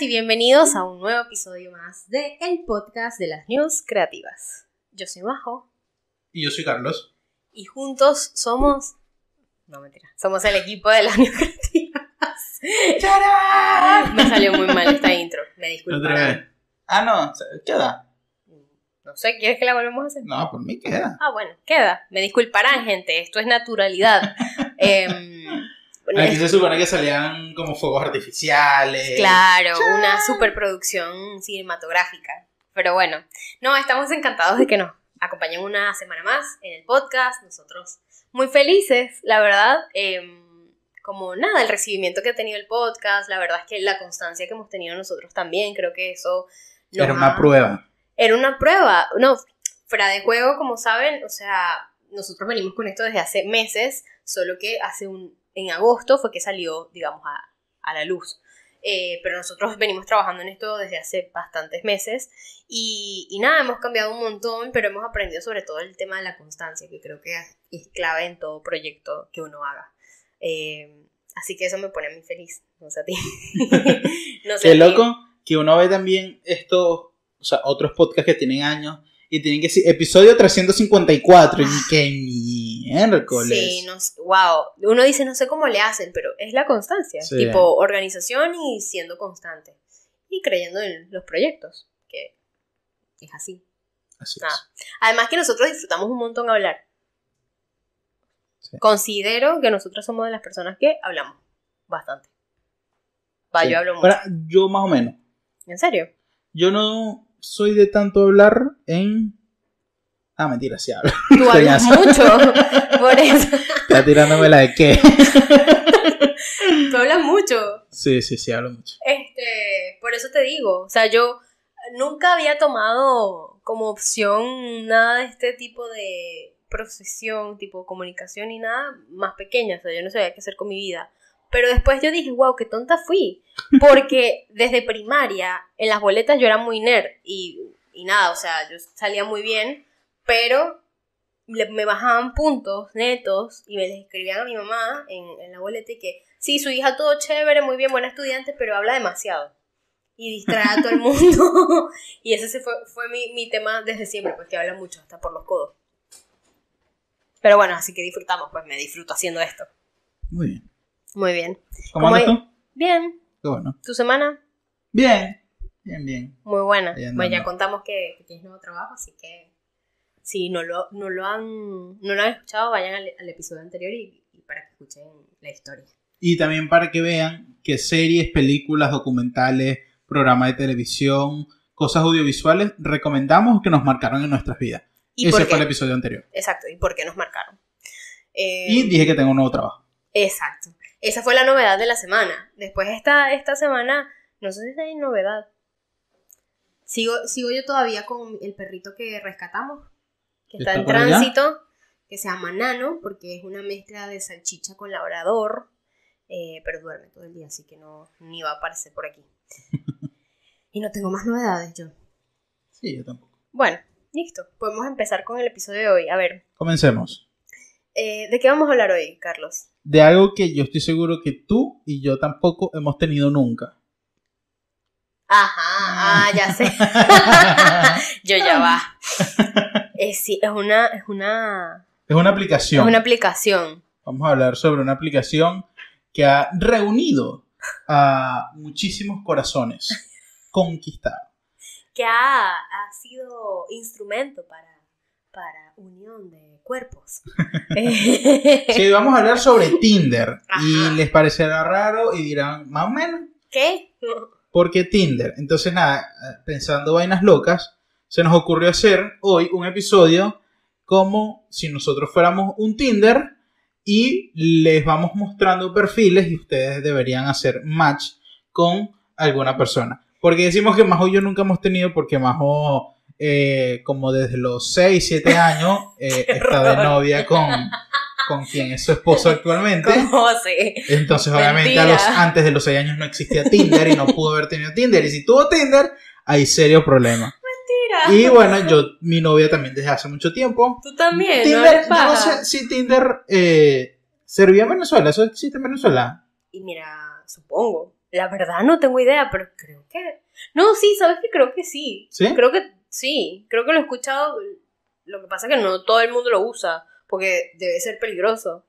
y bienvenidos a un nuevo episodio más de el podcast de las news creativas. Yo soy Majo Y yo soy Carlos. y juntos somos... No, mentira. Somos el equipo de las news creativas. Me salió muy mal esta intro. Me disculparán. Ah, no, queda. No sé, ¿quieres que la volvamos a hacer? No, por mí queda. Ah, bueno, queda. Me disculparán, gente. Esto es naturalidad. Bueno, Aquí se supone que salían como fuegos artificiales. Claro, una superproducción cinematográfica. Pero bueno, no, estamos encantados de que nos acompañen una semana más en el podcast. Nosotros muy felices, la verdad. em, como nada, el recibimiento que ha tenido el podcast, la verdad es que la constancia que hemos tenido nosotros también, creo que eso... Era una ha- prueba. Era una prueba. No, fuera de juego, como saben, o sea, nosotros venimos con esto desde hace meses, solo que hace un... En agosto fue que salió, digamos, a, a la luz. Eh, pero nosotros venimos trabajando en esto desde hace bastantes meses y, y nada, hemos cambiado un montón, pero hemos aprendido sobre todo el tema de la constancia, que creo que es clave en todo proyecto que uno haga. Eh, así que eso me pone a mí feliz, no sé a ti. No sé Qué a ti. loco que uno ve también estos, o sea, otros podcasts que tienen años y tienen que decir episodio 354 y qué miércoles. Sí, no sé, wow. Uno dice, no sé cómo le hacen, pero es la constancia. Sí. Tipo, organización y siendo constante. Y creyendo en los proyectos, que es así. Así Nada. es. Además que nosotros disfrutamos un montón hablar. Sí. Considero que nosotros somos de las personas que hablamos bastante. Va, Sí. yo hablo mucho. Ahora, yo más o menos. ¿En serio? Yo no soy de tanto hablar en. Ah, mentira, sí hablo. Tú hablas mucho. Por eso. Está tirándome la de qué. Tú hablas mucho. Sí, sí, sí, hablo mucho. Este, por eso te digo, o sea, yo nunca había tomado como opción nada de este tipo de profesión, tipo comunicación y nada más pequeña, o sea, yo no sabía qué hacer con mi vida. Pero después yo dije, wow, qué tonta fui, porque desde primaria en las boletas yo era muy nerd y, y nada, o sea, yo salía muy bien, pero me bajaban puntos netos y me les escribían a mi mamá en, en la boleta y que sí, su hija todo chévere, muy bien, buena estudiante, pero habla demasiado. Y distrae a todo el mundo. y ese se fue, fue mi, mi tema desde siempre, pues que habla mucho, hasta por los codos. Pero bueno, así que disfrutamos, pues me disfruto haciendo esto. Muy bien. Muy bien. ¿Cómo ¿Cómo andas hay- tú? Bien. Qué bueno. ¿Tu semana? Bien. Bien, bien. Muy buena. Bueno, ya contamos que, que tienes nuevo trabajo, así que si no lo, no lo, han, no lo han escuchado, vayan al, al episodio anterior y, y para que escuchen la historia. Y también para que vean que series, películas, documentales, programas de televisión, cosas audiovisuales, recomendamos que nos marcaron en nuestras vidas. ¿Y Ese fue el episodio anterior. Exacto, ¿y por qué nos marcaron? Eh, Y dije que tengo un nuevo trabajo. Exacto. Esa fue la novedad de la semana. Después esta, esta semana, no sé si hay novedad. Sigo, sigo yo todavía con el perrito que rescatamos, que está ¿Está en allá? tránsito, que se llama Nano, porque es una mezcla de salchicha con labrador, eh, pero duerme todo el día, así que no ni va a aparecer por aquí. y no tengo más novedades yo. Sí, yo tampoco. Bueno, listo. Podemos empezar con el episodio de hoy. A ver, Comencemos. eh, ¿de qué vamos a hablar hoy, Carlos? De algo que yo estoy seguro que tú y yo tampoco hemos tenido nunca. Ajá, ah, ya sé. Yo ya va. Es, sí, es una, es una, Es una es aplicación. una aplicación. Vamos a hablar sobre una aplicación que ha reunido a muchísimos corazones conquistados. que ha, ha sido instrumento para, para unión de cuerpos. Sí, vamos a hablar sobre Tinder. Ajá. Y les parecerá raro y dirán, más o menos, ¿Qué? ¿por qué Tinder? Entonces, nada, pensando vainas locas, se nos ocurrió hacer hoy un episodio como si nosotros fuéramos un Tinder y les vamos mostrando perfiles y ustedes deberían hacer match con alguna persona. Porque decimos que Majo y yo nunca hemos tenido porque Majo, eh, como desde los 6, 7 años, eh, está de novia con, con quien es su esposo actualmente. Entonces, obviamente, a Mentira. los, antes de los 6 años no existía Tinder y no pudo haber tenido Tinder. Y si tuvo Tinder, hay serio problema. Mentira. Y bueno, yo, mi novia también desde hace mucho tiempo. Tú también, no Tinder, yo no paja. sé si Tinder eh, servía en Venezuela. ¿Eso existe en Venezuela? Y mira, supongo. La verdad no tengo idea, pero creo que... No, sí, ¿sabes que Creo que sí. ¿Sí? Creo que sí, creo que lo he escuchado. Lo que pasa es que no todo el mundo lo usa, porque debe ser peligroso.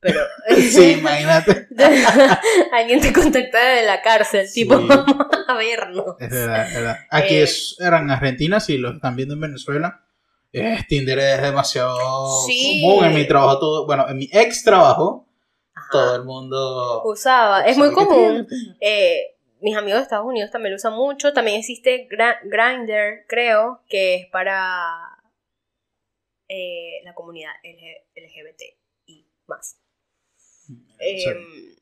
Pero... Sí, imagínate. Alguien te contacta de la cárcel, Sí. tipo, vamos a vernos. Es verdad, es verdad. Aquí Eh, es, era en Argentina, si lo están viendo en Venezuela. eh, Tinder es demasiado Sí. común en mi trabajo, todo, bueno, en mi ex trabajo, Ajá. todo el mundo... Usaba, es muy común. Eh, mis amigos de Estados Unidos también lo usan mucho. También existe Grindr, creo, que es para eh, la comunidad LG LGBT y más. Sí. Eh,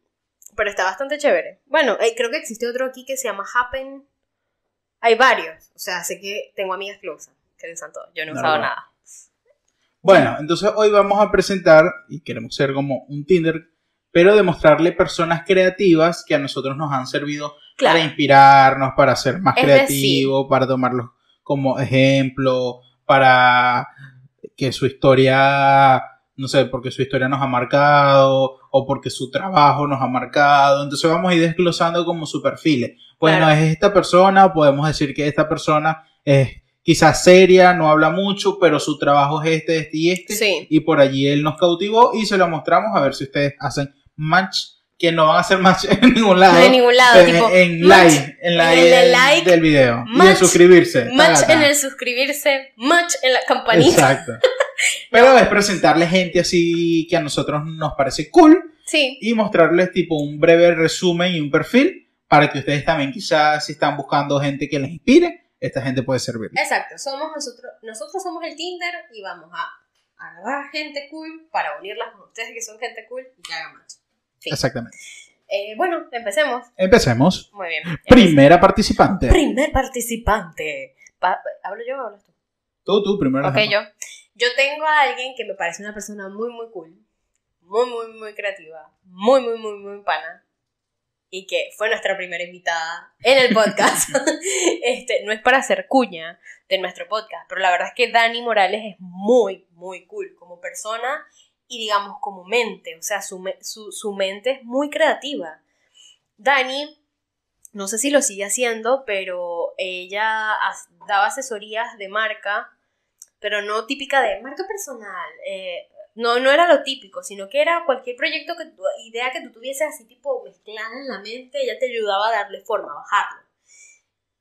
pero está bastante chévere. Bueno, eh, creo que existe otro aquí que se llama Happen. Hay varios. O sea, sé que tengo amigas que lo usan, que lo usan todos. Yo no he usado nada. Bueno, entonces hoy vamos a presentar, y queremos ser como un Tinder, pero demostrarle personas creativas que a nosotros nos han servido Claro. para inspirarnos, para ser más creativos, para tomarlos como ejemplo, para que su historia, no sé, porque su historia nos ha marcado o porque su trabajo nos ha marcado. Entonces vamos a ir desglosando como su perfil. Bueno, Claro. es esta persona, podemos decir que esta persona es quizás seria, no habla mucho, pero su trabajo es este, este y este. Sí. Y por allí él nos cautivó y se lo mostramos a ver si ustedes hacen match, que no van a hacer match en ningún lado. De ningún lado. en, tipo, en match like, en like, en el del- like, del video. y en suscribirse. Match en el suscribirse, match en la campanita. Exacto. Pero es presentarle gente así que a nosotros nos parece cool Sí. y mostrarles tipo un breve resumen y un perfil para que ustedes también quizás si están buscando gente que les inspire, esta gente puede servir. Exacto, somos nosotros, nosotros somos el Tinder y vamos a agarrar gente cool para unirlas con ustedes que son gente cool y que hagan match. Sí. Exactamente. Eh, bueno, empecemos. Empecemos. Muy bien. Primera participante. Primer participante. Pa- ¿Hablo yo o hablas tú? Tú, tú, primero. Ok, yo. Yo tengo a alguien que me parece una persona muy, muy cool. Muy, muy, muy creativa. Muy, muy, muy, muy pana. Y que fue nuestra primera invitada en el podcast. este, no es para hacer cuña de nuestro podcast, pero la verdad es que Dani Morales es muy, muy cool como persona y digamos como mente. O sea, su, su, su mente es muy creativa. Dani, no sé si lo sigue haciendo, pero ella daba asesorías de marca pero no típica de marca personal. eh, no, no era lo típico, sino que era cualquier proyecto, que tu- idea que tú tuvieses así tipo mezclada en la mente, ella te ayudaba a darle forma, a bajarlo.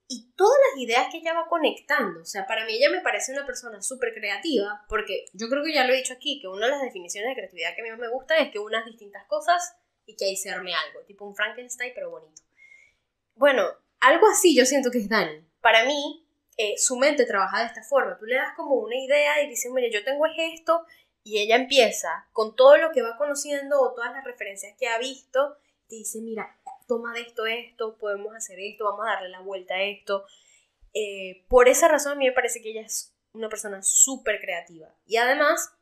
Y todas las ideas que ella va conectando, o sea, para mí ella me parece una persona súper creativa, porque yo creo que ya lo he dicho aquí, que una de las definiciones de creatividad que a mí me gusta es que unas distintas cosas y que ahí se arme algo, tipo un Frankenstein, pero bonito. Bueno, algo así yo siento que es Dani. Para mí, eh, su mente trabaja de esta forma. Tú le das como una idea y dices, mire, yo tengo es esto, y ella empieza con todo lo que va conociendo o todas las referencias que ha visto, te dice, mira, toma de esto esto, podemos hacer esto, vamos a darle la vuelta a esto. Eh, por esa razón a mí me parece que ella es una persona súper creativa. Y además,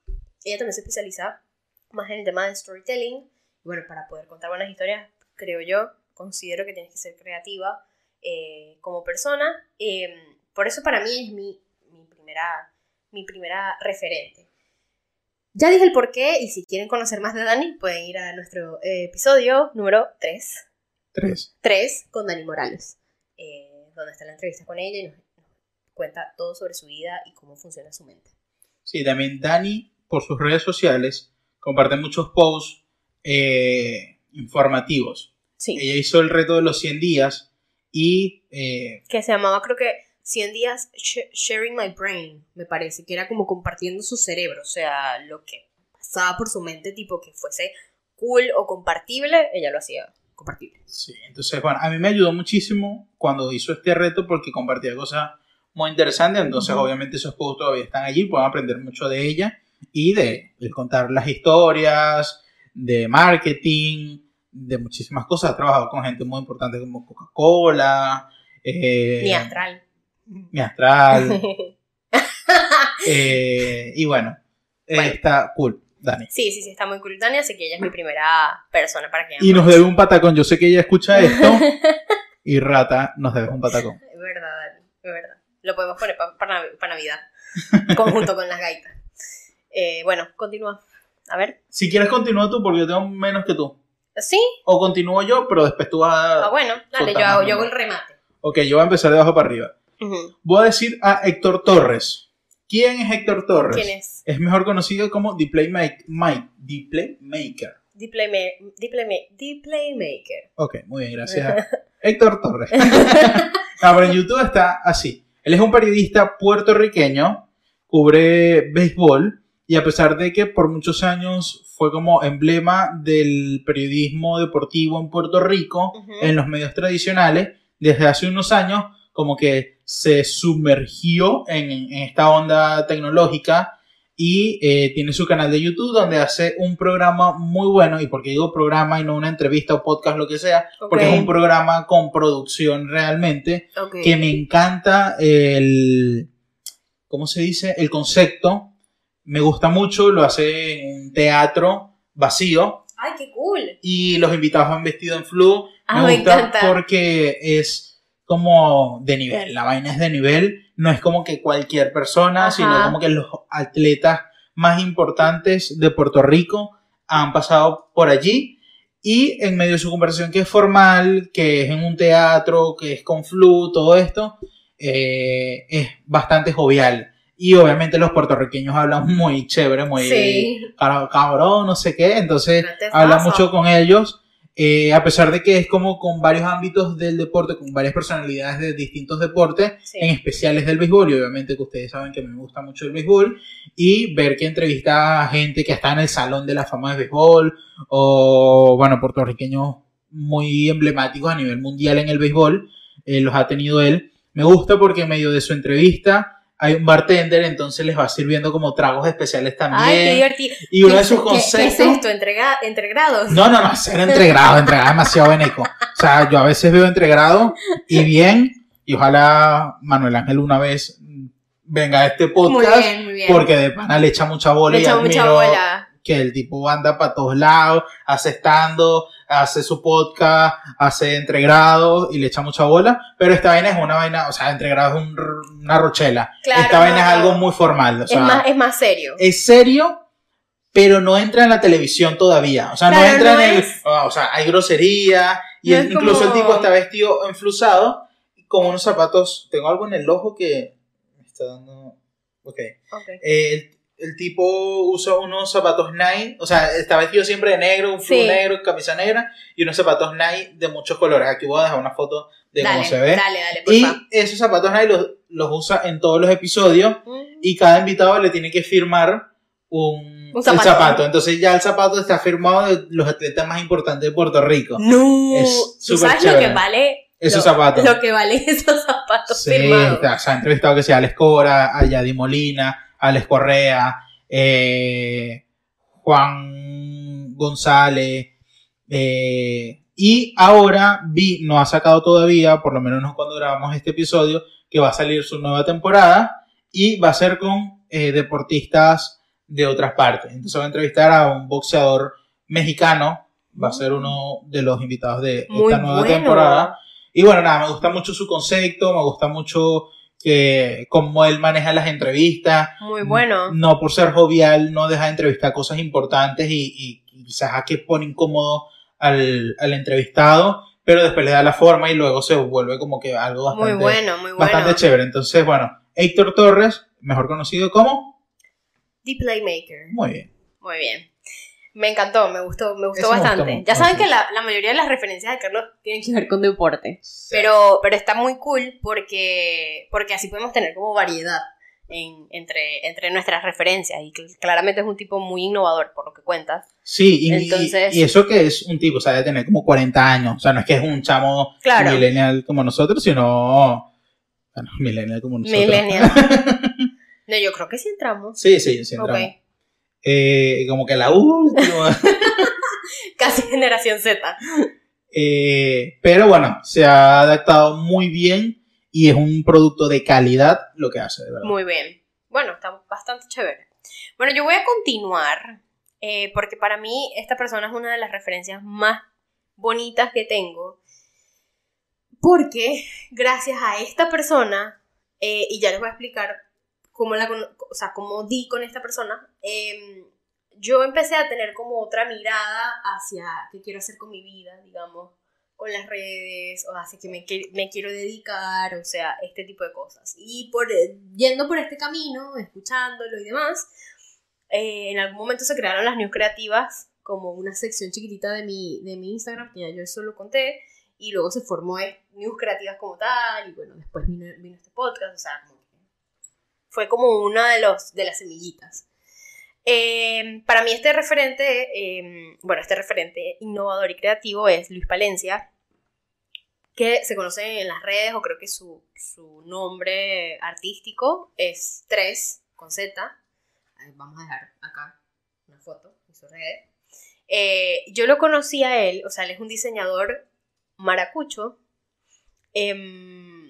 ella también se especializa más en el tema de storytelling. Bueno, para poder contar buenas historias, creo yo, considero que tienes que ser creativa eh, como persona. Eh, por eso para mí es mi, mi, primera, mi primera referente. Ya dije el porqué y si quieren conocer más de Dani pueden ir a nuestro episodio número 3, Tres. 3 con Dani Morales, eh, donde está la entrevista con ella y nos, nos cuenta todo sobre su vida y cómo funciona su mente. Sí, también Dani, por sus redes sociales, comparte muchos posts eh, informativos. Sí. Ella hizo el reto de los 100 días y eh, que se llamaba creo que 100 días sh- sharing my brain, me parece, que era como compartiendo su cerebro, o sea, lo que pasaba por su mente, tipo que fuese cool o compartible, ella lo hacía compartible. sí, entonces, bueno, a mí me ayudó muchísimo cuando hizo este reto porque compartía cosas muy interesantes, entonces obviamente esos posts todavía están allí, pueden aprender mucho de ella y de, de contar las historias, de marketing, de muchísimas cosas. Ha trabajado con gente muy importante como Coca-Cola, eh, Ni astral. Mi Astral, eh, y bueno, Bueno. está cool, Dani. sí, sí, sí, está muy cool Dani, así que ella es mi primera persona para que Y nos debe un patacón. Yo sé que ella escucha esto. y Rata nos debe un patacón. Es verdad, Dani, es verdad. Lo podemos poner para Navidad, conjunto con las gaitas. Eh, bueno, continúa. A ver. Si quieres, continúa tú porque yo tengo menos que tú. ¿Sí? O continúo yo, pero después tú vas a... Ah, bueno, dale, yo hago, yo hago el remate. Ok, yo voy a empezar de abajo para arriba. Voy a decir a Héctor Torres. ¿Quién es Héctor Torres? ¿Quién es? Es mejor conocido como The Playmaker. Mike, The Playmaker. The, Playma- The Playma- The Playmaker. Ok, muy bien, gracias. Héctor Torres. no, pero en YouTube está así. Él es un periodista puertorriqueño, cubre béisbol y a pesar de que por muchos años fue como emblema del periodismo deportivo en Puerto Rico, en los medios tradicionales, desde hace unos años como que se sumergió en, en esta onda tecnológica y eh, tiene su canal de YouTube donde hace un programa muy bueno, y porque digo programa y no una entrevista o podcast, lo que sea, porque es un programa con producción realmente, que me encanta el, ¿cómo se dice? El concepto, me gusta mucho, lo hace en un teatro vacío, Ay, qué cool. y los invitados van vestidos en flu. Ah, me encanta. porque es como de nivel, la vaina es de nivel, no es como que cualquier persona, Ajá. sino como que los atletas más importantes de Puerto Rico han pasado por allí y en medio de su conversación que es formal, que es en un teatro, que es con flu, todo esto, eh, es bastante jovial. Y obviamente los puertorriqueños hablan muy chévere, muy Sí. cab- cabrón, no sé qué. Entonces habla mucho con ellos. Eh, a pesar de que es como con varios ámbitos del deporte, con varias personalidades de distintos deportes, Sí. en especiales del béisbol, y obviamente que ustedes saben que me gusta mucho el béisbol, y ver que entrevista a gente que está en el Salón de la Fama de Béisbol, o bueno, puertorriqueños muy emblemáticos a nivel mundial en el béisbol, eh, los ha tenido él. Me gusta porque en medio de su entrevista hay un bartender, entonces les va sirviendo como tragos especiales también. Ay, qué divertido. y uno ¿Qué de sus es- qué- conceptos... ¿Qué, es esto? ¿Entrega, ¿Entregrados? No, no, no, ser entregrado, entregrado demasiado beneco. O sea, yo a veces veo entregrado y bien, y ojalá Manuel Ángel una vez venga a este Muy podcast, bien, muy bien. porque de pana le echa mucha bola Le y echamos mucha bola. Que el tipo anda para todos lados, hace estando, hace su podcast, hace entregrado y le echa mucha bola, pero esta vaina es una vaina, o sea, entregrado es un una rochela. Claro, esta vaina es algo muy formal, o sea, es, más, es más serio. es serio, pero no entra en la televisión todavía. O sea, no entra no en el. O sea, hay grosería. Y No el- es incluso como- el tipo está vestido enflusado con unos zapatos. Tengo algo en el ojo que me está dando. Ok. Ok. Eh, el, tipo usa unos zapatos Nike. O sea, está vestido siempre de negro, un flu Sí. negro, camisa negra. Y unos zapatos Nike de muchos colores. Aquí voy a dejar una foto de Dale, cómo se ve. dale, dale, por Y favor. esos zapatos Nike los, los usa en todos los episodios Mm. y cada invitado le tiene que firmar un, zapato. zapato. Entonces ya el zapato está firmado de los atletas más importantes de Puerto Rico. No, Es ¿Tú súper sabes lo chévere. que vale Esos lo, zapatos. Lo que valen esos zapatos Sí, firmados. o sea, se ha entrevistado que sea a Alex Cora, a Yadi Molina, Alex Correa, eh, Juan González. eh, y ahora vi, no ha sacado todavía, por lo menos no cuando grabamos este episodio, que va a salir su nueva temporada y va a ser con eh, deportistas de otras partes. Entonces va a entrevistar a un boxeador mexicano, va a ser uno de los invitados de Muy esta nueva bueno. temporada. Y bueno, nada, me gusta mucho su concepto, me gusta mucho que cómo él maneja las entrevistas. Muy bueno. No por ser jovial, no deja de entrevistar cosas importantes y, y- y quizás a que pone incómodo al, al entrevistado, pero después le da la forma y luego se vuelve como que algo bastante, Muy bueno, muy bueno. bastante chévere. Entonces, bueno, Héctor Torres, mejor conocido como. The Playmaker. Muy bien. Muy bien. Me encantó, me gustó, me gustó Eso me gustó bastante. ya saben que la, la mayoría de las referencias de Carlos tienen que ver con deporte. Pero, pero está muy cool porque, porque así podemos tener como variedad en- entre, entre nuestras referencias. Y cl- claramente es un tipo muy innovador, por lo que cuentas. Sí, y, Entonces- y eso que es un tipo, o sea, de tener como 40 años. O sea, no es que es un chamo Claro. millennial como nosotros, sino. Bueno, millennial como nosotros. Millennial. No, yo creo que sí entramos. sí, sí, sí. Entramos. Eh, como que la última. Casi generación Z. Eh, pero bueno, se ha adaptado muy bien y es un producto de calidad lo que hace, de verdad. Muy bien. Bueno, está bastante chévere. Bueno, yo voy a continuar eh, porque para mí esta persona es una de las referencias más bonitas que tengo. Porque gracias a esta persona, eh, y ya les voy a explicar cómo, la, o sea, cómo di con esta persona, eh, yo empecé a tener como otra mirada hacia qué quiero hacer con mi vida, digamos, con las redes, o hacia que me, me quiero dedicar, o sea, este tipo de cosas. Y por, yendo por este camino, escuchándolo y demás, eh, en algún momento se crearon las news creativas como una sección chiquitita de mi, de mi Instagram, que ya yo eso lo conté, y luego se formó news creativas como tal, y bueno, después vino, vino este podcast, o sea, fue como una de, los, de las semillitas. Em, para mí este referente, em, bueno, este referente innovador y creativo es Luis Palencia, que se conoce en las redes, o creo que su, su nombre artístico es 3 con Z. Vamos a dejar acá una foto de su red. Eh, yo lo conocí a él, o sea, él es un diseñador maracucho, em,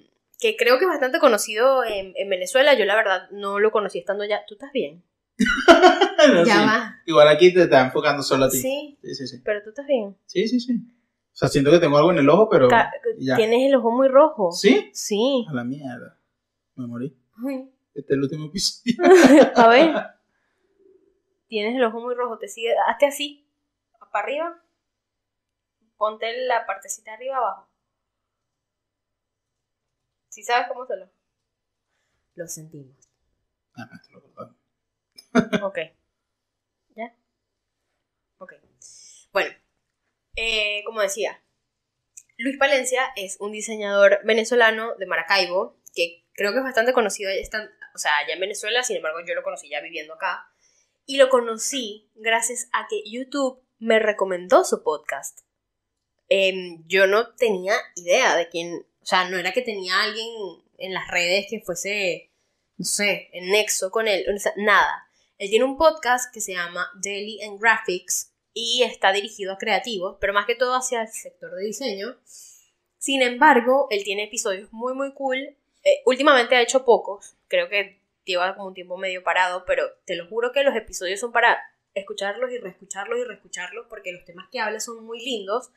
que creo que es bastante conocido en, en Venezuela. Yo la verdad no lo conocí estando ya. ¿Tú estás bien? ya va. Igual aquí te está enfocando solo a ti. Sí. Sí, sí, Pero tú estás bien. Sí, sí, sí. O sea, siento que tengo algo en el ojo, pero. Tienes el ojo muy rojo. ¿Sí? Sí. A la mierda. Me morí. Este es el último episodio. a ver. Tienes el ojo muy rojo. Te sigue. Hazte así. Para arriba. Ponte la partecita arriba abajo. ¿Sí sabes cómo se lo? Lo sentimos. Ah, esto lo ok. ¿Ya? Ok. Bueno, eh, como decía, Luis Palencia es un diseñador venezolano de Maracaibo, que creo que es bastante conocido, o sea, allá en Venezuela, sin embargo yo lo conocí ya viviendo acá, y lo conocí gracias a que YouTube me recomendó su podcast. Em, yo no tenía idea de quién, o sea, no era que tenía alguien en las redes que fuese, no sé, en nexo con él, o sea, nada. Él tiene un podcast que se llama Daily and Graphics y está dirigido a creativos, pero más que todo hacia el sector de diseño. Sin embargo, él tiene episodios muy, muy cool. Eh, últimamente ha hecho pocos, creo que lleva como un tiempo medio parado, pero te lo juro que los episodios son para escucharlos y reescucharlos y reescucharlos porque los temas que habla son muy lindos.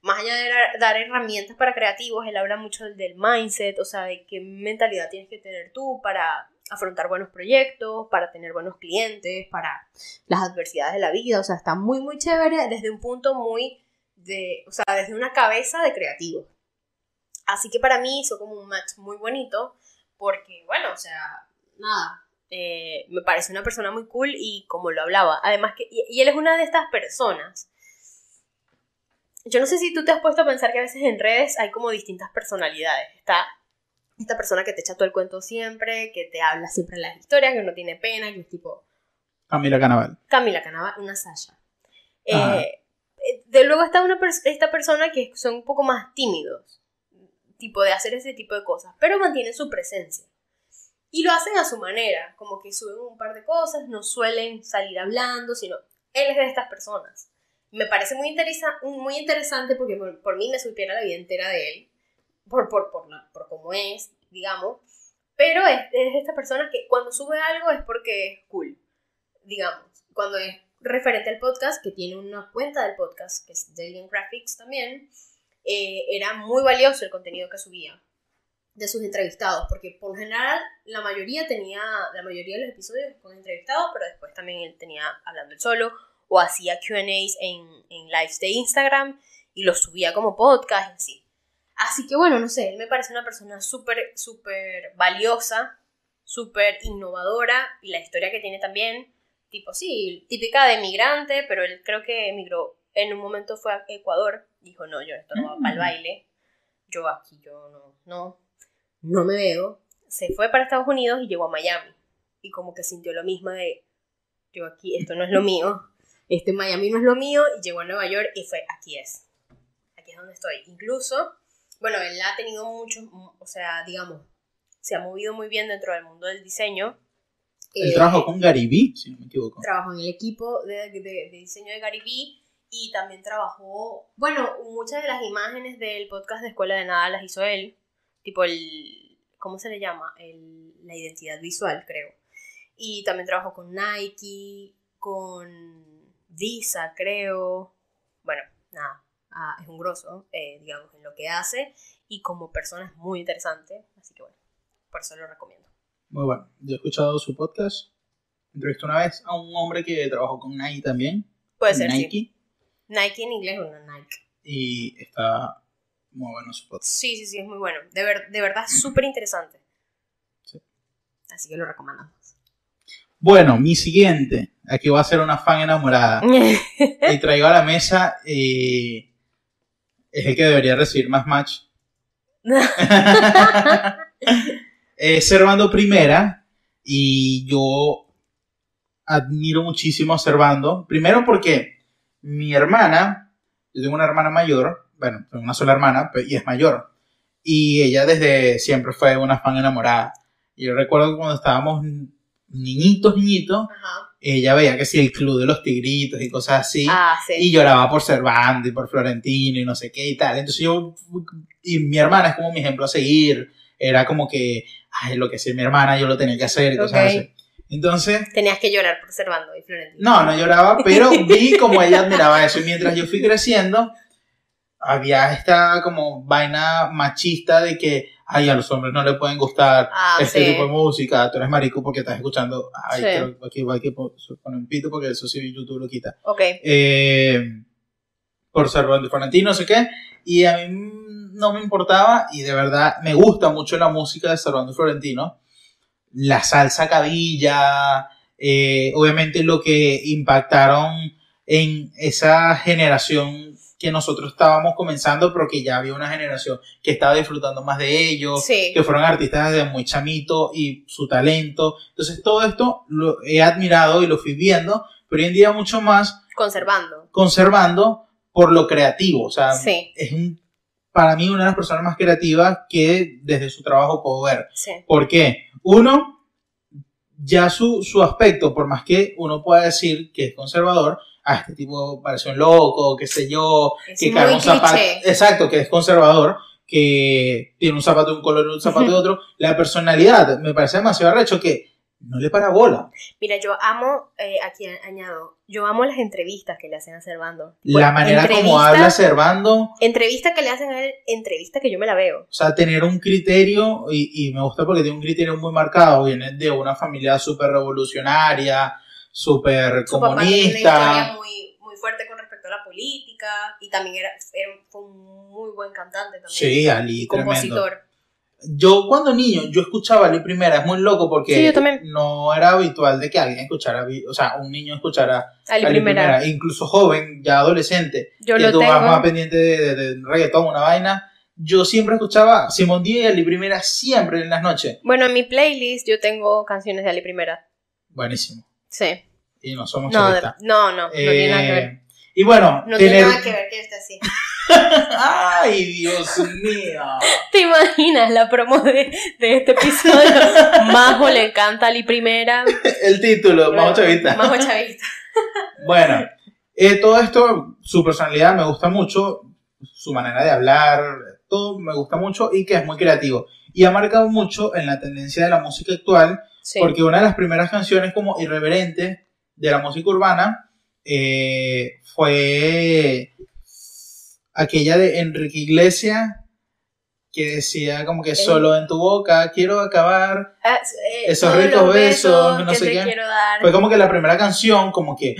Más allá de dar herramientas para creativos, él habla mucho del mindset, o sea, de qué mentalidad tienes que tener tú para afrontar buenos proyectos, para tener buenos clientes, para las adversidades de la vida. O sea, está muy, muy chévere desde un punto muy de, o sea, desde una cabeza de creativo. Así que para mí hizo como un match muy bonito porque, bueno, o sea, nada, eh, me parece una persona muy cool y como lo hablaba, además que, y, y él es una de estas personas. Yo no sé si tú te has puesto a pensar que a veces en redes hay como distintas personalidades. Está esta persona que te echa todo el cuento siempre, que te habla siempre las historias, que no tiene pena, que es tipo... Camila Canaval. Camila Canaval, una Sasha. Eh, eh, de luego está una esta persona que son un poco más tímidos, tipo de hacer ese tipo de cosas, pero mantienen su presencia. Y lo hacen a su manera, como que suben un par de cosas, no suelen salir hablando, sino él es de estas personas. Me parece muy, interesa muy interesante porque por, mí me supiera la vida entera de él por, por, por, por cómo es, digamos, pero es, es esta persona que cuando sube algo es porque es cool, digamos, cuando es referente al podcast, que tiene una cuenta del podcast, que es Daily Graphics también, eh, era muy valioso el contenido que subía de sus entrevistados, porque por general la mayoría tenía, la mayoría de los episodios con entrevistados, pero después también él tenía hablando solo, o hacía QAs en, en lives de Instagram y los subía como podcast y así. Así que bueno, no sé, él me parece una persona súper, súper valiosa, súper innovadora y la historia que tiene también, tipo, sí, típica de migrante, pero él creo que emigró, en un momento fue a Ecuador, dijo, no, yo esto no va para el mm. baile, yo aquí, yo no, no, no me veo. Se fue para Estados Unidos y llegó a Miami. Y como que sintió lo mismo de, yo aquí, esto no es lo mío, este Miami no es lo mío, y llegó a Nueva York y fue, aquí es, aquí es donde estoy. Incluso bueno, él ha tenido mucho, o sea, digamos, se ha movido muy bien dentro del mundo del diseño. Él trabajó con Gary si no me equivoco. Trabajó en el equipo de, de, diseño de Gary y también trabajó, bueno, muchas de las imágenes del podcast de Escuela de Nada las hizo él, tipo el, ¿cómo se le llama? El, la identidad visual, creo. Y también trabajó con Nike, con Visa, creo. Bueno, nada, es un grosso, eh, digamos, en lo que hace y como persona es muy interesante, así que bueno, por eso lo recomiendo. Muy bueno, yo he escuchado su podcast entrevisté una vez a un hombre que trabajó con Nike también. Puede ser, Nike. sí. Nike en inglés o no Nike. Y está muy bueno su podcast. Sí, sí, sí, es muy bueno. De, ver- de verdad, súper interesante. Sí. Así que lo recomendamos. Bueno, mi siguiente. Aquí va a ser una fan enamorada. y traigo a la mesa. eh, es el que debería recibir más match. es Servando Primera. Y yo admiro muchísimo a Servando. Primero porque mi hermana, yo tengo una hermana mayor, bueno, tengo una sola hermana y es mayor. Y ella desde siempre fue una fan enamorada. Y yo recuerdo que cuando estábamos niñitos, niñitos, Ajá. ella veía que sí, el club de los tigritos y cosas así. Ah, sí. Y lloraba por Servando y por Florentino y no sé qué y tal. Entonces yo, y mi hermana es como mi ejemplo a seguir. Era como que, ay, lo que hacía mi hermana, yo lo tenía que hacer y cosas así. Entonces, Tenías que llorar por Servando y Florentino. no, no lloraba, pero vi como ella admiraba eso. Y mientras yo fui creciendo, había esta como vaina machista de que, ay, a los hombres no le pueden gustar Ah, este sí. tipo de música, tú eres marico porque estás escuchando, ay, Sí. creo que aquí hay que po- poner un pito porque eso sí YouTube lo quita. Ok. Eh, por Servando y Florentino, no sé qué, y a mí no me importaba, y de verdad me gusta mucho la música de Servando y Florentino, la salsa cabilla, eh, obviamente lo que impactaron en esa generación que nosotros estábamos comenzando, pero que ya había una generación que estaba disfrutando más de ellos, Sí. que fueron artistas desde muy chamito y su talento. Entonces todo esto lo he admirado y lo fui viendo, pero hoy en día mucho más Conservando. conservando por lo creativo. O sea, Sí. es un, para mí una de las personas más creativas que desde su trabajo puedo ver. Sí. ¿Por qué? Uno, ya su, su aspecto, por más que uno pueda decir que es conservador, a este tipo parece un loco, qué sé yo, Es que carga un zapato. Exacto, que es conservador, que tiene un zapato de un color y un zapato de otro. La personalidad me parece demasiado arrecho que no le para bola. Mira, yo amo, eh, aquí añado, yo amo las entrevistas que le hacen a Servando. La manera como habla Servando, Entrevista que le hacen a él, entrevista que yo me la veo. o sea, tener un criterio, y, y me gusta porque tiene un criterio muy marcado, viene de una familia súper revolucionaria, súper Su papá tiene una historia comunista. muy, muy fuerte con respecto a la política y también era, era- fue un muy buen cantante también. Sí, Ali, tremendo. compositor. Yo cuando niño, yo escuchaba a Ali Primera, es muy loco porque Sí, yo también. no era habitual de que alguien escuchara, o sea, un niño escuchara Ali Ali Primera. Primera, incluso joven, ya adolescente, Yo que lo tú vas más pendiente de, de- de reggaetón, una vaina. Yo siempre escuchaba Simón Díaz y Ali Primera siempre en las noches. Bueno, en mi playlist yo tengo canciones de Ali Primera. Buenísimo. Sí. Y no somos No, de- no, no, no tiene nada que ver. Eh, Y bueno, No tener... tiene nada que ver que esté así. ¡Ay, Dios mío! ¿Te imaginas la promo de, de este episodio? Majo le encanta Ali Primera. El título, Majo Chavista. Majo Chavista. Bueno, eh, todo esto, su personalidad me gusta mucho, su manera de hablar, todo me gusta mucho y que es muy creativo. Y ha marcado mucho en la tendencia de la música actual, Sí. porque una de las primeras canciones como irreverente de la música urbana eh, fue aquella de Enrique Iglesias que decía como que solo en tu boca quiero acabar. Ah, eh, Esos ricos los besos, no que sé qué. Fue como que la primera canción como que.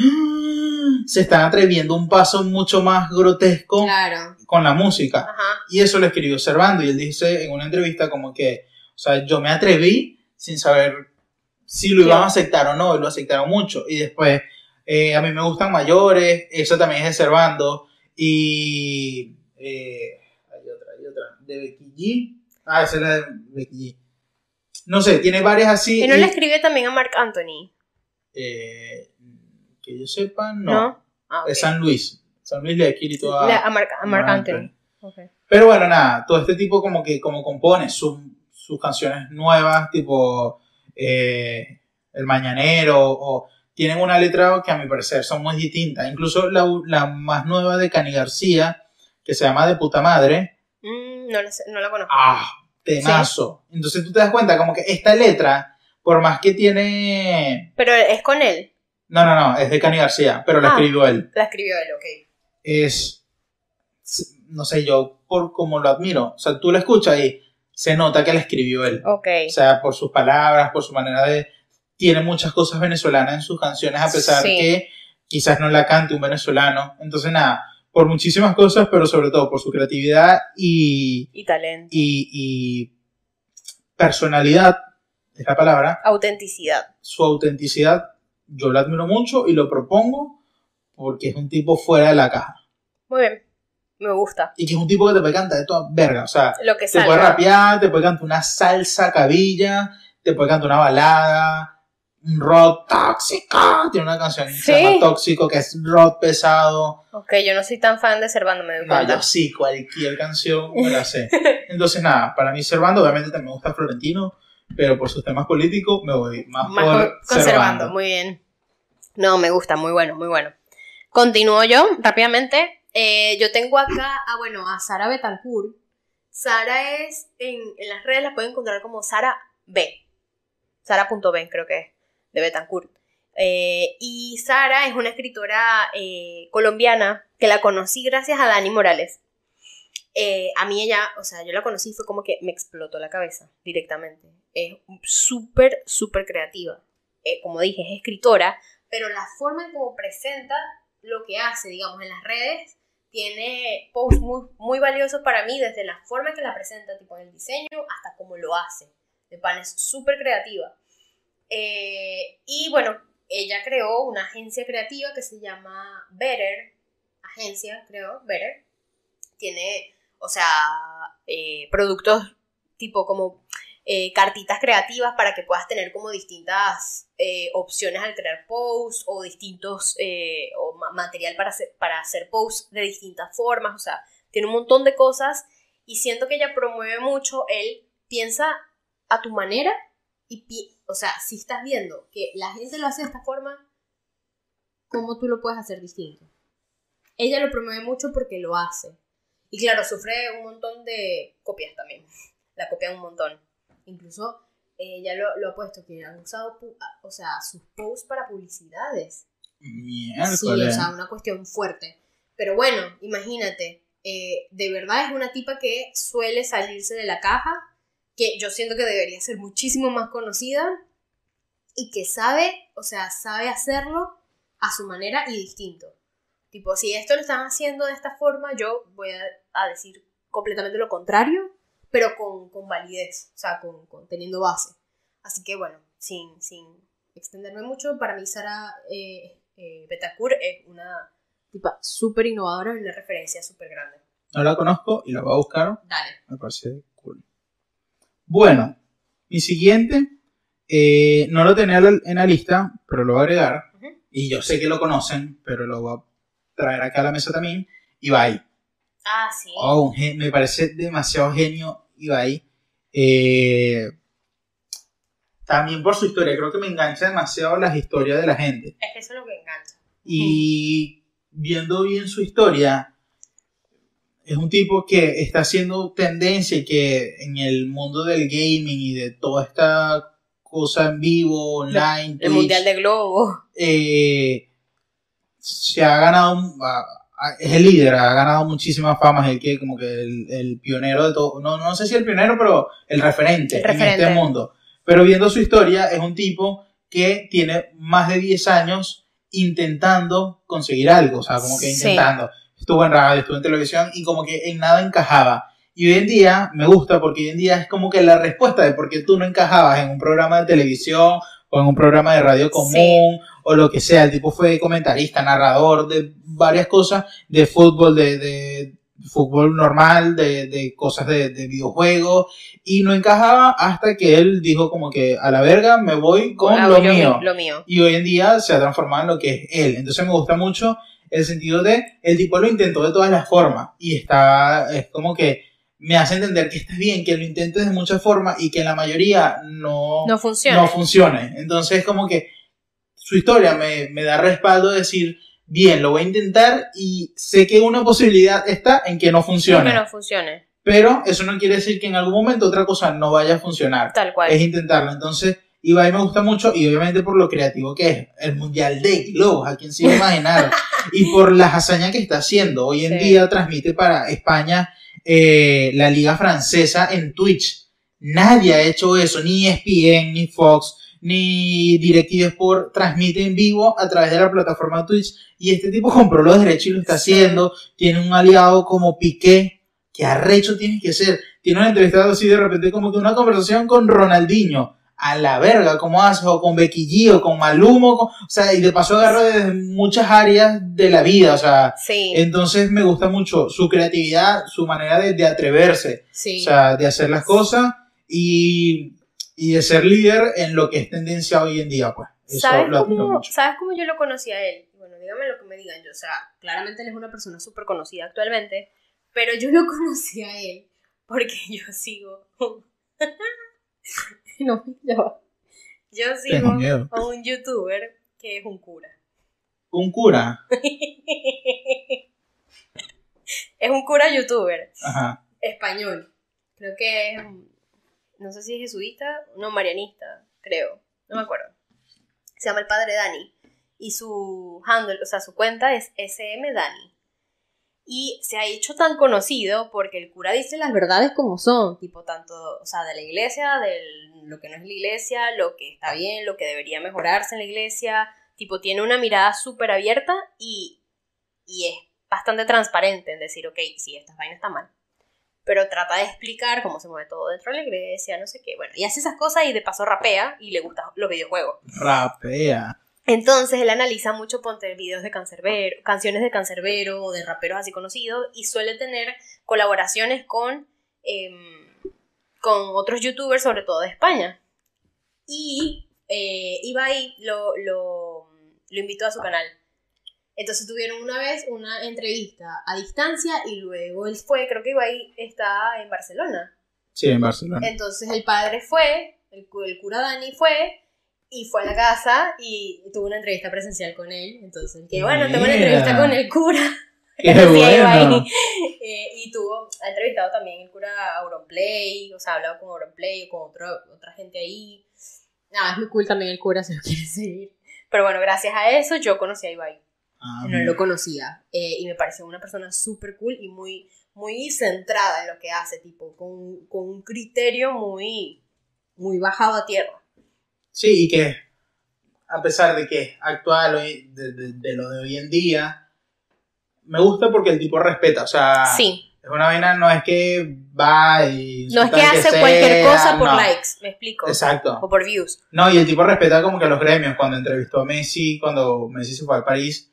Se están atreviendo un paso mucho más grotesco Claro. con la música. Ajá. Y eso lo escribió Servando y él dice en una entrevista como que, o sea, yo me atreví sin saber si lo iban a aceptar o no, y lo aceptaron mucho. Y después, eh, a mí me gustan mayores, eso también es de Servando. Y eh, hay otra, hay otra, de Becky G. Ah, esa es la de Becky G. No sé, tiene varias así. ¿Y no y- le escribe también a Marc Anthony? eh, que yo sepa, no. ¿No? Ah. Es San Luis. San Luis le escrito a, Marc, a Marc Anthony. Pero bueno, nada, todo este tipo como que como compone su- sus canciones nuevas, tipo eh, El Mañanero, o tienen una letra que a mi parecer son muy distintas. Incluso la, la más nueva de Cani García, que se llama De puta madre, Mm, no, la sé- no la conozco. ¡ah! Temazo. Entonces tú te das cuenta como que esta letra, por más que tiene... Pero es con él. No, no, no, es de Cani García, pero la Ah. escribió él. La escribió él, ok. es, no sé, yo por como lo admiro, o sea, tú lo escuchas y se nota que la escribió él. Ok. O sea, por sus palabras, por su manera de tiene muchas cosas venezolanas en sus canciones, a pesar Sí. que quizás no la cante un venezolano. Entonces, nada, por muchísimas cosas, pero sobre todo por su creatividad y, Y talento. y, y personalidad, es la palabra, Autenticidad. su autenticidad, yo la admiro mucho y lo propongo porque es un tipo fuera de la caja. Muy bien. Me gusta. Y que es un tipo que te puede cantar de toda verga. O sea, Lo que te puede salga. rapear, te puede cantar una salsa cabilla, te puede cantar una balada, un rock tóxico. Tiene una canción que se Sí. llama Tóxico, que es rock pesado. Ok, yo no soy tan fan de Servando, me doy No, cuenta. yo sí, cualquier canción me la sé. Entonces, nada, para mí Servando, obviamente también me gusta Florentino, pero por sus temas políticos me voy más, Más por con- conservando, Servando. muy bien. No, me gusta, muy bueno, muy bueno. Continúo yo rápidamente. Eh, yo tengo acá, ah, bueno, a Sara Betancourt. Sara es, en, en las redes la pueden encontrar como Sara B. Sara.b creo que es, de Betancourt. Eh, y Sara es una escritora eh, colombiana que la conocí gracias a Dani Morales. Eh, a mí ella, o sea, yo la conocí y fue como que me explotó la cabeza directamente. Es súper, súper creativa. Eh, como dije, es escritora, pero la forma en cómo presenta lo que hace, digamos, en las redes, tiene posts muy, muy valiosos para mí, desde la forma en que la presenta, tipo en el diseño, hasta cómo lo hace. De pan es súper creativa. Eh, y bueno, ella creó una agencia creativa que se llama Better, agencia, creo, Better. Tiene, o sea, eh, productos tipo como eh, cartitas creativas para que puedas tener como distintas eh, opciones al crear posts o distintos o ma- material para hacer, para hacer posts de distintas formas, o sea, tiene un montón de cosas y siento que ella promueve mucho el piensa a tu manera y, pi- o sea, si estás viendo que la gente lo hace de esta forma, ¿cómo tú lo puedes hacer distinto? Ella lo promueve mucho porque lo hace. Y claro, sufre un montón de copias también. La copian un montón. Incluso eh, ella lo, lo ha puesto que han usado, o sea, sus posts para publicidades. Sí, Miércoles. o sea, una cuestión fuerte. Pero bueno, imagínate, eh, de verdad es una tipa que suele salirse de la caja, que yo siento que debería ser muchísimo más conocida y que sabe, o sea, sabe hacerlo a su manera y distinto. Tipo, si esto lo están haciendo de esta forma, yo voy a, a decir completamente lo contrario, pero con, con validez, o sea, con, con- teniendo base. Así que bueno, sin, sin extenderme mucho, para mí Sara eh, eh, Betancourt es una tipa súper innovadora y una referencia súper grande. No la conozco y la voy a buscar. Dale. Me parece cool. Bueno, mi siguiente, eh, no lo tenía en la lista, pero lo voy a agregar. Y yo sé que lo conocen, pero lo voy a traer acá a la mesa también. Ibai. Ah, sí. Oh, un me parece demasiado genio Ibai. Eh, también por su historia, creo que me engancha demasiado las historias de la gente. Es que eso es lo que engancha. Y viendo bien su historia, es un tipo que está haciendo tendencia y que en el mundo del gaming y de toda esta cosa en vivo, online, El Twitch, Mundial de Globo. eh, se ha ganado, es el líder, ha ganado muchísimas famas, el que como que el, el pionero de todo, no, no sé si el pionero, pero el referente, El referente. en este mundo. Pero viendo su historia, es un tipo que tiene más de 10 años intentando conseguir algo, o sea, como que Sí. intentando. Estuvo en radio, estuvo en televisión y como que en nada encajaba. Y hoy en día me gusta porque hoy en día es como que la respuesta de por qué tú no encajabas en un programa de televisión o en un programa de radio común o lo que sea. El tipo fue comentarista, narrador de varias cosas, de fútbol, de, de fútbol normal, de, de cosas de, de videojuegos y no encajaba hasta que él dijo como que a la verga me voy con Ah, lo mío Lo mío. y hoy en día se ha transformado en lo que es él. Entonces me gusta mucho el sentido de el tipo lo intentó de todas las formas y está es como que me hace entender que está bien que lo intentes de muchas formas y que la mayoría no No funciona. no funcione. Entonces como que su historia me, me da respaldo de decir bien lo voy a intentar y sé que una posibilidad está en que no funcione. que no funcione. Pero eso no quiere decir que en algún momento otra cosa no vaya a funcionar Tal cual. es intentarlo. Entonces, Ibai me gusta mucho y obviamente por lo creativo que es. El Mundial de Globos, a quien se iba a imaginar. y por las hazañas que está haciendo. Hoy en Sí. día transmite para España eh, la Liga Francesa en Twitch. Nadie ha hecho eso, ni ESPN, ni Fox, ni DirecTV Sport transmite en vivo a través de la plataforma Twitch. Y este tipo compró los derechos y lo está haciendo. Tiene un aliado como Piqué. que arrecho tiene que ser? Tiene una entrevista así de repente como que una conversación con Ronaldinho a la verga, como haces, o con Becky G, o con Malumo, o sea, y de paso agarro de muchas áreas de la vida, o sea, Sí, entonces me gusta mucho su creatividad, su manera de, de atreverse, sí. o sea, de hacer las cosas y, y de ser líder en lo que es tendencia hoy en día, pues. Eso ¿Sabes lo cómo. ¿Sabes cómo yo lo conocí a él? Bueno, dígame lo que me digan yo. O sea, claramente él es una persona súper conocida actualmente, pero yo lo conocí a él porque yo sigo. no, ya va. Yo Tengo sigo miedo. a un youtuber que es un cura. Un cura, es un cura youtuber ajá, español. Creo que es. No sé si es jesuita, no, marianista, creo. No me acuerdo. Se llama el padre Dani. Y su handle, o sea, su cuenta es SM Dani. Y se ha hecho tan conocido porque el cura dice las verdades como son, tipo tanto, o sea, de la iglesia, de lo que no es la iglesia, lo que está bien, lo que debería mejorarse en la iglesia, tipo tiene una mirada súper abierta y, y es bastante transparente en decir, ok, sí, esta vaina está mal. Pero trata de explicar cómo se mueve todo dentro de la iglesia, no sé qué, bueno, y hace esas cosas y de paso rapea y le gustan los videojuegos. rapea. Entonces él analiza mucho ponte videos de cancerbero, canciones de cancerbero o de raperos así conocidos y suele tener colaboraciones con, em, con otros youtubers, sobre todo de España. Y eh, Ibai lo, lo, lo invitó a su canal. Entonces tuvieron una vez una entrevista a distancia y luego él fue, creo que Ibai está en Barcelona. Sí, en Barcelona. Entonces el padre fue, el, el cura Dani fue y fue a la casa y tuvo una entrevista presencial con él. Entonces, que bueno, tengo una entrevista con el cura. Qué bueno. Eh, y tuvo, ha entrevistado también el cura Auronplay, o sea, ha hablado con Auronplay con otro- otra gente ahí. Nada, es muy cool también el cura si lo quiere seguir. Pero bueno, gracias a eso yo conocí a Ibai. Ah, No lo conocía. eh, y me pareció una persona súper cool y muy, muy centrada en lo que hace, tipo, con, con un criterio muy, muy bajado a tierra. Sí, y que a pesar de que actual hoy- de, de- de lo de hoy en día, me gusta porque el tipo respeta, o sea, Sí, es una vaina, no es que va y... no es que hace cualquier cosa por no. likes, me explico. Exacto. O por views. No, y el tipo respeta como que los gremios, cuando entrevistó a Messi, cuando Messi se fue al París,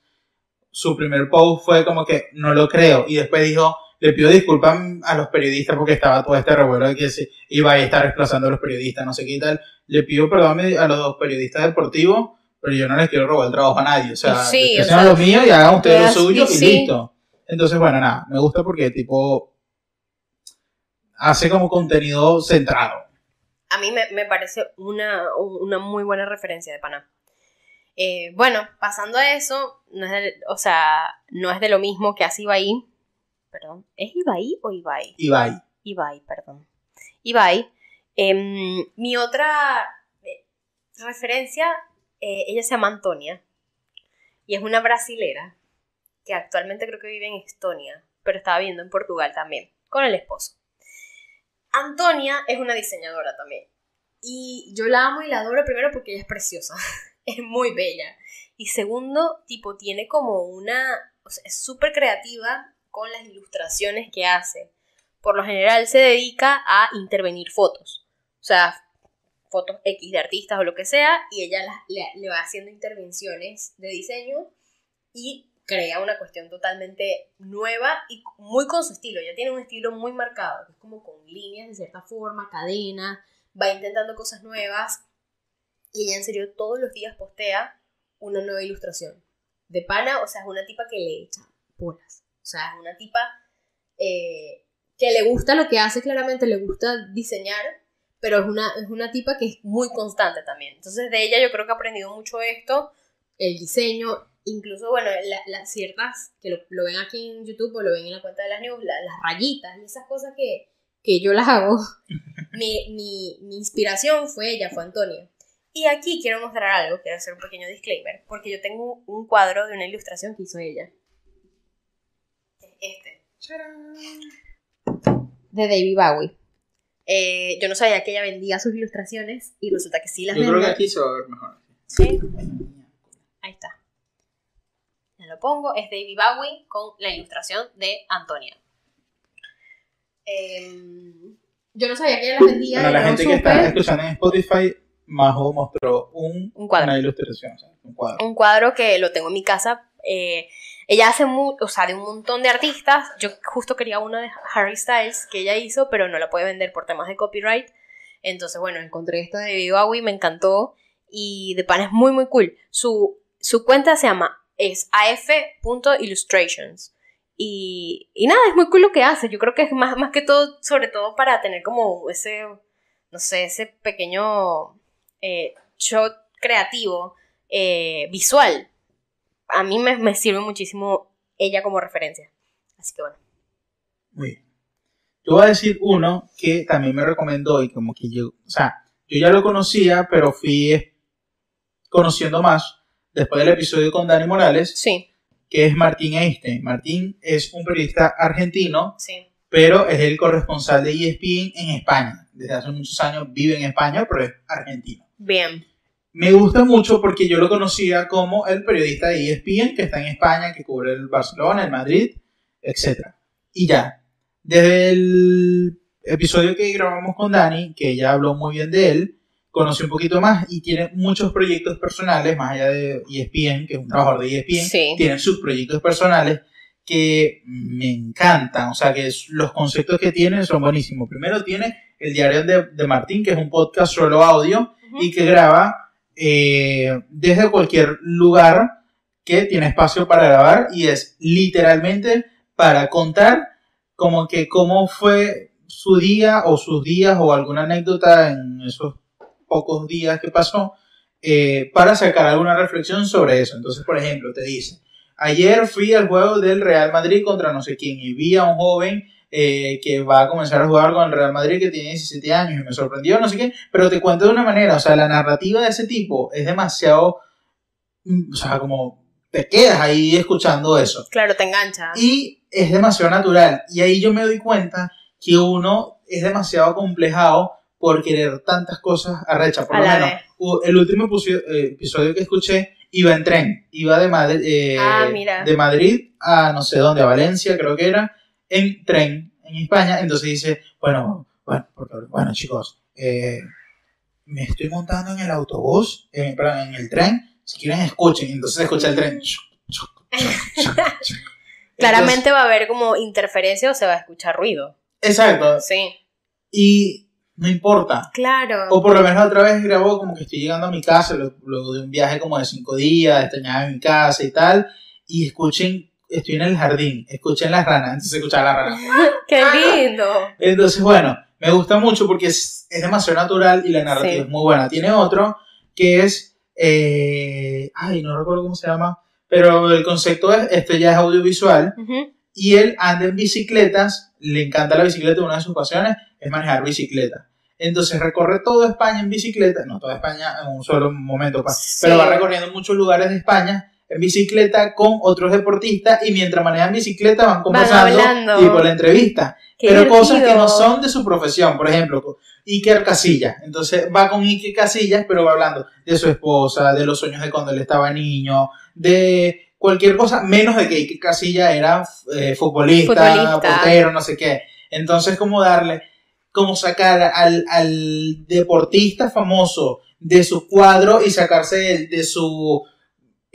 su primer post fue como que no lo creo, y después dijo, le pido disculpas a los periodistas porque estaba todo este revuelo de que se iba a estar desplazando a los periodistas, no sé qué y tal. Le pido perdón a los periodistas deportivos, pero yo no les quiero robar el trabajo a nadie. O sea, Sí, que o sean sea, lo mío y hagan ustedes lo suyo y sí. listo. Entonces, bueno, nada, me gusta porque tipo hace como contenido centrado. A mí me, me parece una, una muy buena referencia de Panamá. Eh, bueno, pasando a eso, no es de, o sea, no es de lo mismo que hace Ibai. Perdón, ¿es Ibai o Ibai? Ibai. Ibai, perdón. Ibai. Em, mi otra eh, referencia, eh, ella se llama Antonia. Y es una brasilera que actualmente creo que vive en Estonia, pero estaba viviendo en Portugal también, con el esposo. Antonia es una diseñadora también. Y yo la amo y la adoro primero porque ella es preciosa. es muy bella. Y segundo, tipo, tiene como una... O sea, es súper creativa con las ilustraciones que hace. Por lo general se dedica a intervenir fotos. O sea, fotos X de artistas o lo que sea. Y ella le, va haciendo intervenciones de diseño y crea una cuestión totalmente nueva y muy con su estilo. Ella tiene un estilo muy marcado, es como con líneas de cierta forma, cadenas, va intentando cosas nuevas y ella en serio todos los días postea una nueva ilustración. De pana, o sea, es una tipa que le echa bolas. O sea, es una tipa eh, que le gusta lo que hace, claramente le gusta diseñar, pero es una, es una tipa que es muy constante también. Entonces de ella yo creo que he aprendido mucho esto, el diseño, incluso, bueno, la- las ciertas, que lo, lo ven aquí en YouTube o lo ven en la cuenta de las news, la- las rayitas y esas cosas que, que yo las hago. mi, mi, mi inspiración fue ella, fue Antonia. Y aquí quiero mostrar algo, quiero hacer un pequeño disclaimer, porque yo tengo un cuadro de una ilustración que hizo ella. Este. De David Bowie. Eh, yo no sabía que ella vendía sus ilustraciones y resulta que sí las Yo creo que aquí se va a ver mejor. Sí, ahí está. Ya lo pongo. Es David Bowie con la ilustración de Antonia. Em, yo no sabía que ella las vendía. Para la gente que está escuchando en Spotify, Majo mostró un, Un cuadro. una ilustración, o sea, un cuadro. un cuadro que lo tengo en mi casa. eh, ella hace mu o sea, de un montón de artistas. Yo justo quería uno de Harry Styles que ella hizo, pero no la puede vender por temas de copyright. Entonces, bueno, encontré esto de Bowie, me encantó. Y de pan es muy, muy cool. Su, su cuenta se llama es af.illustrations. Y, y nada, es muy cool lo que hace. Yo creo que es más, más que todo, sobre todo para tener como ese, no sé, ese pequeño eh, shot creativo, eh, visual. A mí me, me sirve muchísimo ella como referencia. Así que bueno. Muy bien. Yo voy a decir uno que también me recomendó y como que yo, o sea, yo ya lo conocía, pero fui conociendo más después del episodio con Dani Morales, Sí, que es Martín Einstein. Martín es un periodista argentino, sí. pero es el corresponsal de ESPN en España. Desde hace muchos años vive en España, pero es argentino. Bien. Me gusta mucho porque yo lo conocía como el periodista de ESPN que está en España, que cubre el Barcelona, el Madrid, etc. Y ya, desde el episodio que grabamos con Dani, que ella habló muy bien de él, conocí un poquito más y tiene muchos proyectos personales, más allá de ESPN, que es un trabajador de ESPN, Sí. tiene sus proyectos personales que me encantan, o sea que los conceptos que tiene son buenísimos. Primero tiene el diario de, de Martín, que es un podcast solo audio, Ujú. y que graba eh, desde cualquier lugar que tiene espacio para grabar y es literalmente para contar como que cómo fue su día o sus días o alguna anécdota en esos pocos días que pasó eh, para sacar alguna reflexión sobre eso. Entonces, por ejemplo, te dice, ayer fui al juego del Real Madrid contra no sé quién y vi a un joven eh, que va a comenzar a jugar con el Real Madrid que tiene 17 años y me sorprendió, no sé qué, pero te cuento de una manera, o sea, la narrativa de ese tipo es demasiado, mm, o sea, como te quedas ahí escuchando eso. Claro, te engancha. Y es demasiado natural. Y ahí yo me doy cuenta que uno es demasiado complejado por querer tantas cosas arrechas. Por A lo menos, vez. el último episodio, eh, episodio que escuché iba en tren. Iba de, Madrid eh, Ah, de Madrid a no sé dónde, a Valencia creo que era, en tren en España. Entonces dice, bueno, bueno, bueno chicos, eh, me estoy montando en el autobús, perdón, en el tren. Si quieren escuchen. Entonces escucha el tren. Claramente va a haber como interferencia o se va a escuchar ruido. Exacto. Sí. Y no importa. Claro. O por lo menos otra vez grabó como que estoy llegando a mi casa, luego de un viaje como de cinco días, extrañaba mi casa y tal. Y escuchen, estoy en el jardín, escuchen las ranas, entonces escuchaba las ranas. ¡Qué lindo! Entonces, bueno, me gusta mucho porque es, es demasiado natural y la narrativa Sí. es muy buena. Tiene otro que es, eh, ay, no recuerdo cómo se llama, pero el concepto es, este ya es audiovisual Ujú. y él anda en bicicletas, le encanta la bicicleta, una de sus pasiones es manejar bicicleta. Entonces recorre toda España en bicicleta, no toda España en un solo momento, pa- Sí. pero va recorriendo muchos lugares de España en bicicleta con otros deportistas y mientras manejan bicicleta van conversando hablando. y por la entrevista. Qué pero cosas que no son de su profesión, por ejemplo, Iker Casillas. Entonces va con Iker Casillas, pero va hablando de su esposa, de los sueños de cuando él estaba niño, de cualquier cosa, menos de que Iker Casillas era eh, futbolista, Futbolista. portero, no sé qué. Entonces, como darle, como sacar al, al deportista famoso de su cuadro y sacarse de, de su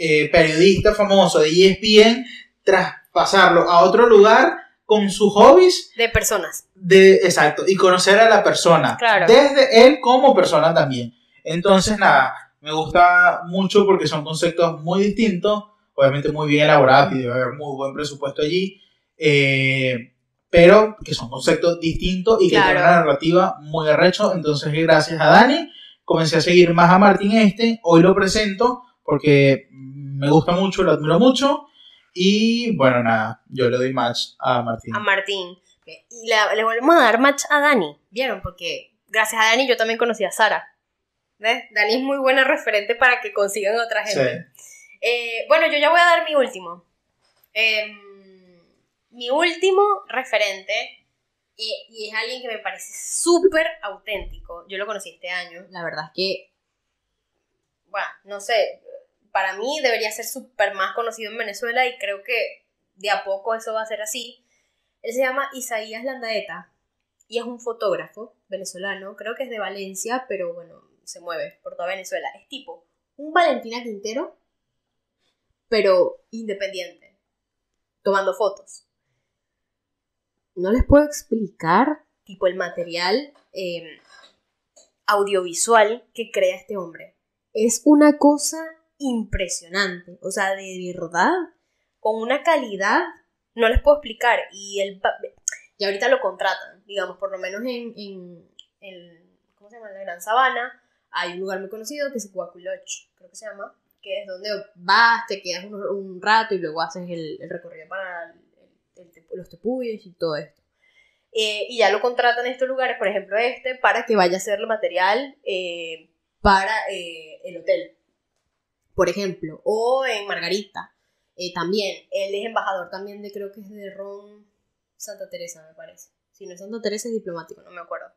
eh, periodista famoso de ESPN, traspasarlo a otro lugar con sus hobbies De personas. de exacto y conocer a la persona Claro. desde él como persona también entonces nada me gusta mucho porque son conceptos muy distintos obviamente muy bien elaborados y debe haber muy buen presupuesto allí eh, pero que son conceptos distintos y que Claro. tienen una narrativa muy arrecho entonces gracias a Dani comencé a seguir más a Martín este hoy lo presento porque me gusta mucho lo admiro mucho y bueno nada yo le doy match a Martín A Martín. Y la- le volvemos a dar match a Dani. ¿Vieron? Porque gracias a Dani yo también conocí a Sara. ¿Ves? Dani es muy buena referente para que consigan otra gente. Eh, bueno, yo ya voy a dar mi último. Em, mi último referente, Eh, y es alguien que me parece súper auténtico. Yo lo conocí este año. La verdad es que, bueno, no sé, para mí debería ser súper más conocido en Venezuela y creo que de a poco eso va a ser así. Él se llama Isaías Landaeta y es un fotógrafo venezolano, creo que es de Valencia, pero bueno, se mueve por toda Venezuela. Es tipo un Valentina Quintero, pero independiente, tomando fotos no les puedo explicar, tipo, el material em, audiovisual que crea este hombre. Es una cosa impresionante. O sea, de verdad, con una calidad, no les puedo explicar. Y el y ahorita lo contratan, digamos, por lo menos en, en, ¿cómo se llama? la Gran Sabana. Hay un lugar muy conocido que es Cuaculoch, creo que se llama, que es donde vas, te quedas un, rato y luego haces el recorrido para los tepuyes y todo esto. Eh, y ya lo contratan en estos lugares, por ejemplo este, para que vaya a ser el material eh, para eh, el hotel, por ejemplo, o en Margarita, también, él es embajador también de, creo que es de Ron Santa Teresa, me parece. Si no es Santa Teresa es diplomático, no me acuerdo.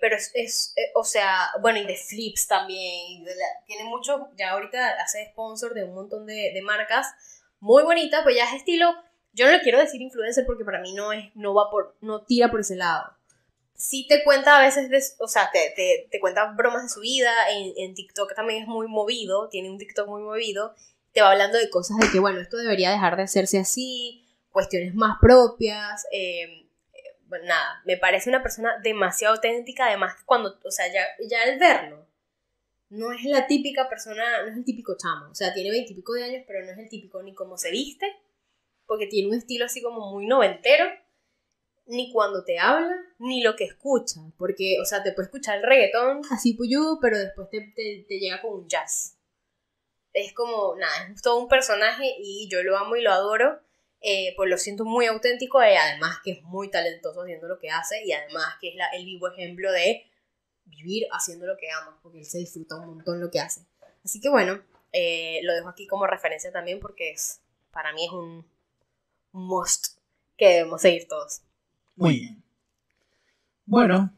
pero es, o sea, bueno, y de Flips también, tiene mucho, ya ahorita hace sponsor de un montón de, de marcas, muy bonita, pues ya es estilo yo no le quiero decir influencer porque para mí no es, no va por, no tira por ese lado. Sí te cuenta a veces, de, o sea, te, te, te, cuenta bromas de su vida, en, en TikTok también es muy movido, tiene un TikTok muy movido, te va hablando de cosas de que, bueno, esto debería dejar de hacerse así, cuestiones más propias, eh, bueno, nada, me parece una persona demasiado auténtica, además cuando, o sea, ya, ya al verlo, no es la típica persona, no es el típico chamo, o sea, tiene veintipico de años, pero no es el típico ni cómo se viste, porque tiene un estilo así como muy noventero, ni cuando te habla, ni lo que escucha, porque, o sea, te puede escuchar el reggaetón así puyudo, pero después te, te, llega con un jazz. Es como, nada, es todo un personaje y yo lo amo y lo adoro, eh, pues lo siento muy auténtico y además que es muy talentoso haciendo lo que hace y además que es el vivo ejemplo de vivir haciendo lo que ama, porque él se disfruta un montón lo que hace. Así que bueno, eh, lo dejo aquí como referencia también porque es, para mí es un, must que debemos seguir todos. Muy bien. Bueno,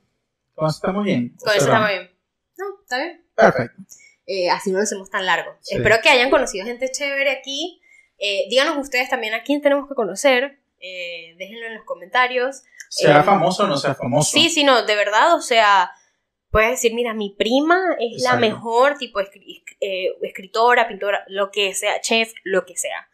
con eso estamos bien. Con eso estamos bien. No, está bien. Perfecto. Eh, así no lo hacemos tan largo. Espero que hayan conocido gente chévere aquí. Eh, díganos ustedes también a quién tenemos que conocer. Eh, déjenlo en los comentarios. Sea famoso o no sea famoso. Sí, sí, no, de verdad, o sea, puedes decir, mira, mi prima es la mejor, tipo, escritora, pintora, lo que sea, chef, lo que sea.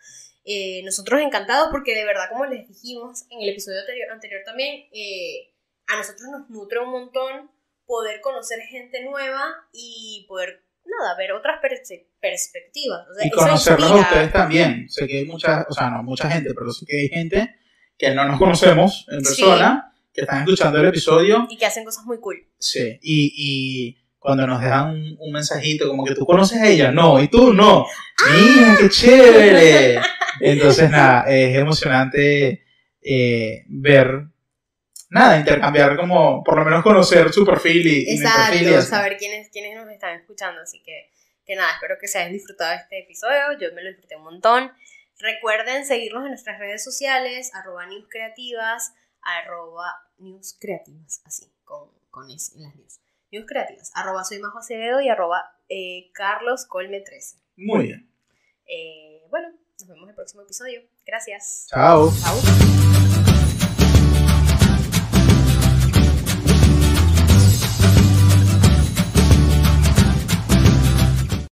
Eh, nosotros encantados porque de verdad, como les dijimos en el episodio anterior, también, eh, a nosotros nos nutre un montón poder conocer gente nueva y poder, nada, ver otras perspectivas. y conocerlos a ustedes también. Sé que hay mucha, o sea, no mucha gente, pero sí que hay gente que no nos conocemos en persona, que están escuchando el episodio. Y que hacen cosas muy cool. Sí, y, y cuando nos dejan un, mensajito como que tú conoces a ella, no, y tú no. Mira, qué chévere. Entonces, nada, es emocionante eh, ver, nada, intercambiar como, por lo menos conocer su perfil y, Exacto, mi perfil y saber quiénes, quiénes nos están escuchando. Así que, que nada, espero que se hayan disfrutado este episodio. Yo me lo disfruté un montón. Recuerden seguirnos en nuestras redes sociales, arroba newscreativas, arroba newscreativas, así, con, con eso en las news. News Creativas, arroba soy Majo Acevedo y arroba eh, Carlos Colme 13. Muy bien. Eh, bueno, nos vemos en el próximo episodio. Gracias. Chao. Chao.